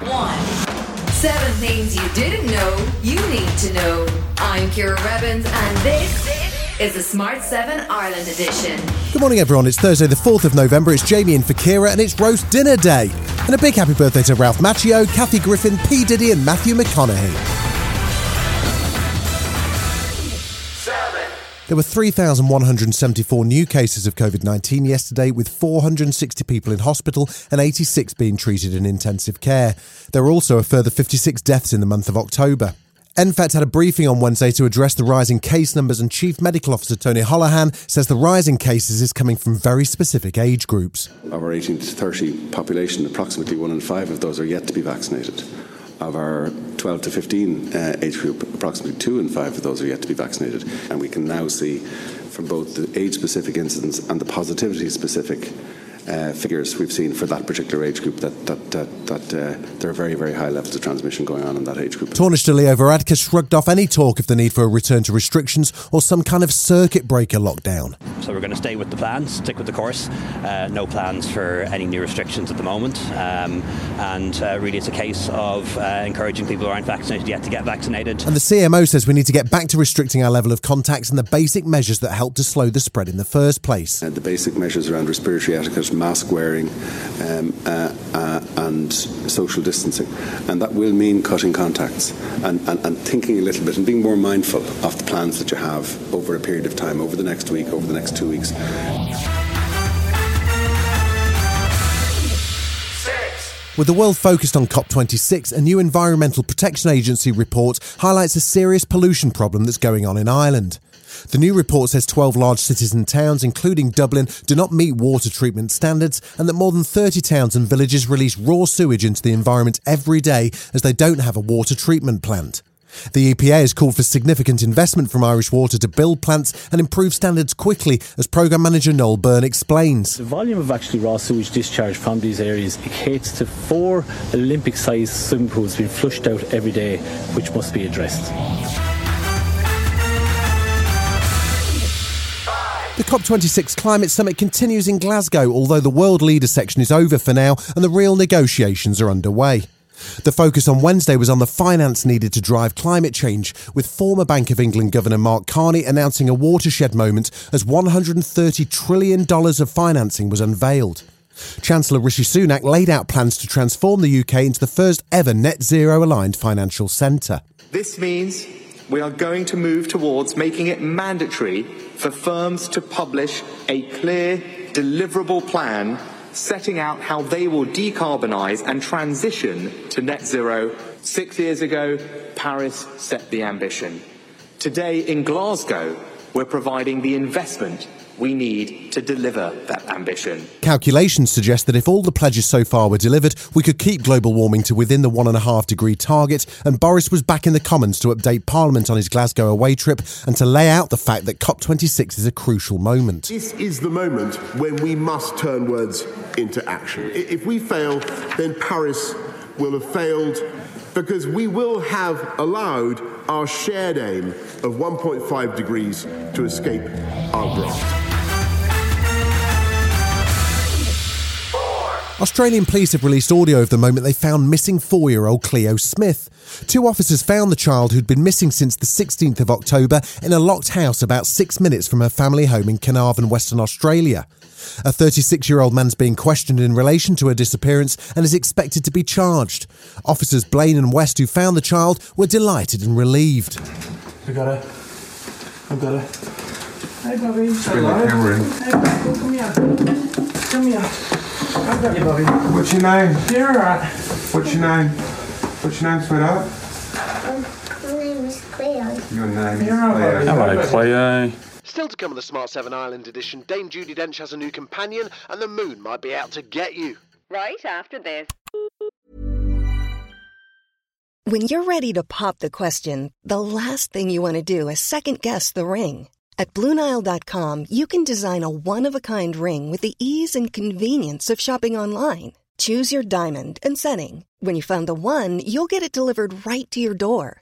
one. Seven things you didn't know you need to know. I'm Ciara Revins, and this is the Smart 7 Ireland edition. Good morning, everyone. It's Thursday, the 4th of November. It's Jamie and for Kira, and it's roast dinner day. And a big happy birthday to Ralph Macchio, Kathy Griffin, P. Diddy, and Matthew McConaughey. There were 3,174 new cases of COVID 19 yesterday, with 460 people in hospital and 86 being treated in intensive care. There were also a further 56 deaths in the month of October. NPHET had a briefing on Wednesday to address the rising case numbers, and Chief Medical Officer Tony Holohan says the rise in cases is coming from very specific age groups. Our 18 to 30 population, approximately one in five of those are yet to be vaccinated of our 12 to 15 uh, age group, approximately two in five of those are yet to be vaccinated. And we can now see from both the age specific incidence and the positivity specific uh, figures we've seen for that particular age group that that that, that uh, there are very very high levels of transmission going on in that age group. Taoiseach Leo Varadkar shrugged off any talk of the need for a return to restrictions or some kind of circuit breaker lockdown. So we're going to stay with the plans, stick with the course. Uh, no plans for any new restrictions at the moment, um, and uh, really it's a case of uh, encouraging people who aren't vaccinated yet to get vaccinated. And the CMO says we need to get back to restricting our level of contacts and the basic measures that helped to slow the spread in the first place. And the basic measures around respiratory etiquette mask wearing, um, uh, uh, and social distancing. And that will mean cutting contacts and, and, and thinking a little bit and being more mindful of the plans that you have over a period of time, over the next week, over the next two weeks. With the world focused on COP26, a new Environmental Protection Agency report highlights a serious pollution problem that's going on in Ireland. The new report says 12 large cities and towns, including Dublin, do not meet water treatment standards and that more than 30 towns and villages release raw sewage into the environment every day as they don't have a water treatment plant. The EPA has called for significant investment from Irish Water to build plants and improve standards quickly, as Programme Manager Noel Byrne explains. The volume of actually raw sewage discharge from these areas equates to four Olympic sized swimming pools being flushed out every day, which must be addressed. The COP26 climate summit continues in Glasgow, although the world leader section is over for now and the real negotiations are underway. The focus on Wednesday was on the finance needed to drive climate change, with former Bank of England Governor Mark Carney announcing a watershed moment as $130 trillion of financing was unveiled. Chancellor Rishi Sunak laid out plans to transform the UK into the first ever net zero aligned financial centre. This means we are going to move towards making it mandatory for firms to publish a clear, deliverable plan setting out how they will decarbonise and transition to net zero. Six years ago, Paris set the ambition. Today in Glasgow, we're providing the investment we need to deliver that ambition. Calculations suggest that if all the pledges so far were delivered, we could keep global warming to within the one and a half degree target. And Boris was back in the Commons to update Parliament on his Glasgow away trip and to lay out the fact that COP26 is a crucial moment. This is the moment when we must turn words into action. If we fail, then Paris will have failed because we will have allowed our shared aim of 1.5 degrees to escape our grasp. Australian police have released audio of the moment they found missing four year old Cleo Smith. Two officers found the child who'd been missing since the 16th of October in a locked house about six minutes from her family home in Carnarvon, Western Australia. A 36 year old man's being questioned in relation to her disappearance and is expected to be charged. Officers Blaine and West, who found the child, were delighted and relieved. I got her. I got her. Hey, Bobby. Bring the camera in. Hey, Bobby, come here. Come here. I got you, Bobby. What's your name? You're alright. What's your name? What's your name, sweetheart? My name is Cleo. Your name is You're alright, Cleo. Bobby. Cleo. Still to come on the Smart 7 Ireland edition, Dame Judi Dench has a new companion, and the moon might be out to get you. Right after this. When you're ready to pop the question, the last thing you want to do is second guess the ring. At Bluenile.com, you can design a one of a kind ring with the ease and convenience of shopping online. Choose your diamond and setting. When you find the one, you'll get it delivered right to your door.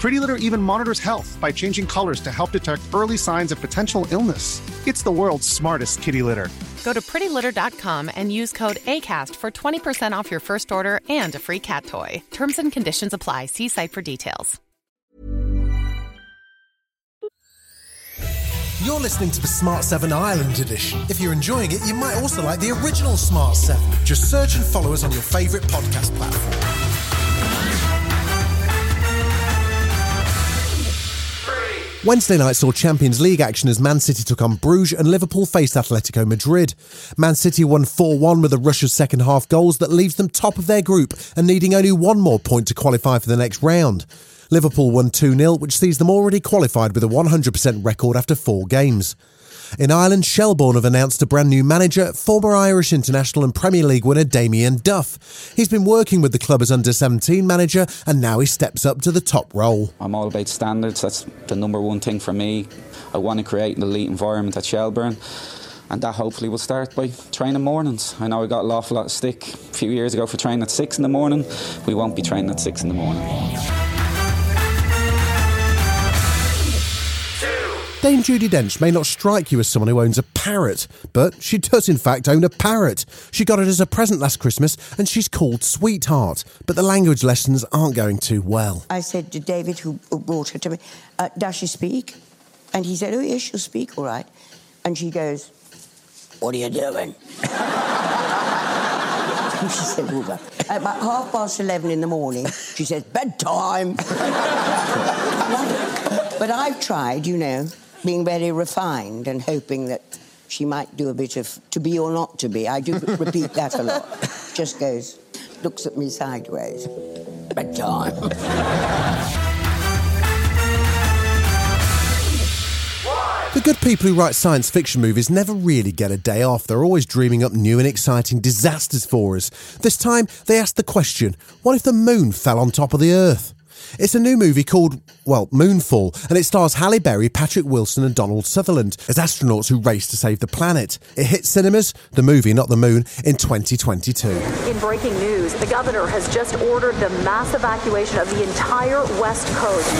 Pretty Litter even monitors health by changing colors to help detect early signs of potential illness. It's the world's smartest kitty litter. Go to prettylitter.com and use code ACAST for 20% off your first order and a free cat toy. Terms and conditions apply. See site for details. You're listening to the Smart 7 Ireland edition. If you're enjoying it, you might also like the original Smart 7. Just search and follow us on your favourite podcast platform. Wednesday night saw Champions League action as Man City took on Bruges and Liverpool faced Atletico Madrid. Man City won 4 1 with a rush of second half goals that leaves them top of their group and needing only one more point to qualify for the next round. Liverpool won 2 0, which sees them already qualified with a 100% record after four games. In Ireland, Shelbourne have announced a brand new manager, former Irish international and Premier League winner Damien Duff. He's been working with the club as under 17 manager and now he steps up to the top role. I'm all about standards. That's the number one thing for me. I want to create an elite environment at Shelbourne And that hopefully will start by training mornings. I know I got an awful lot of stick a few years ago for training at six in the morning. We won't be training at six in the morning. Dame Judi Dench may not strike you as someone who owns a parrot, but she does in fact own a parrot. She got it as a present last Christmas and she's called Sweetheart, but the language lessons aren't going too well. I said to David, who brought her to me, uh, does she speak? And he said, oh, yes, she'll speak, all right. And she goes, what are you doing? She said, at about half past 11 in the morning, she says, bedtime. but I've tried, you know, being very refined and hoping that she might do a bit of to be or not to be. I do repeat that a lot. Just goes, looks at me sideways. Bedtime. The good people who write science fiction movies never really get a day off. They're always dreaming up new and exciting disasters for us. This time, they asked the question what if the moon fell on top of the Earth? It's a new movie called, well, Moonfall, and it stars Halle Berry, Patrick Wilson, and Donald Sutherland as astronauts who race to save the planet. It hits cinemas, the movie, not the moon, in 2022. In breaking news, the governor has just ordered the mass evacuation of the entire West Coast.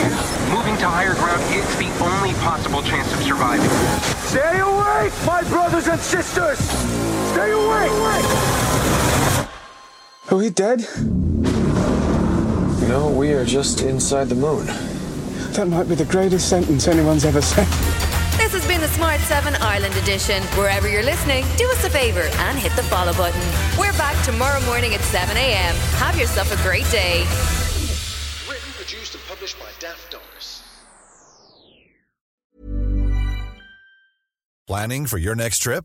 Moving to higher ground is the only possible chance of surviving. Stay awake, my brothers and sisters! Stay awake! Are we dead? No, we are just inside the moon. That might be the greatest sentence anyone's ever said. This has been the Smart 7 Ireland edition. Wherever you're listening, do us a favour and hit the follow button. We're back tomorrow morning at 7 a.m. Have yourself a great day. Written, produced, and published by Daft Doris. Planning for your next trip?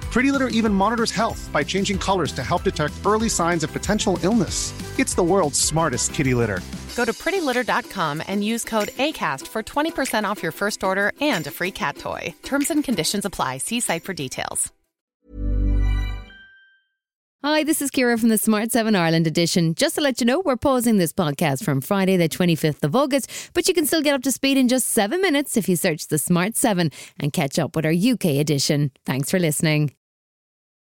Pretty Litter even monitors health by changing colors to help detect early signs of potential illness. It's the world's smartest kitty litter. Go to prettylitter.com and use code ACAST for 20% off your first order and a free cat toy. Terms and conditions apply. See site for details. Hi, this is Ciara from the Smart 7 Ireland edition. Just to let you know, we're pausing this podcast from Friday, the 25th of August, but you can still get up to speed in just seven minutes if you search the Smart 7 and catch up with our UK edition. Thanks for listening.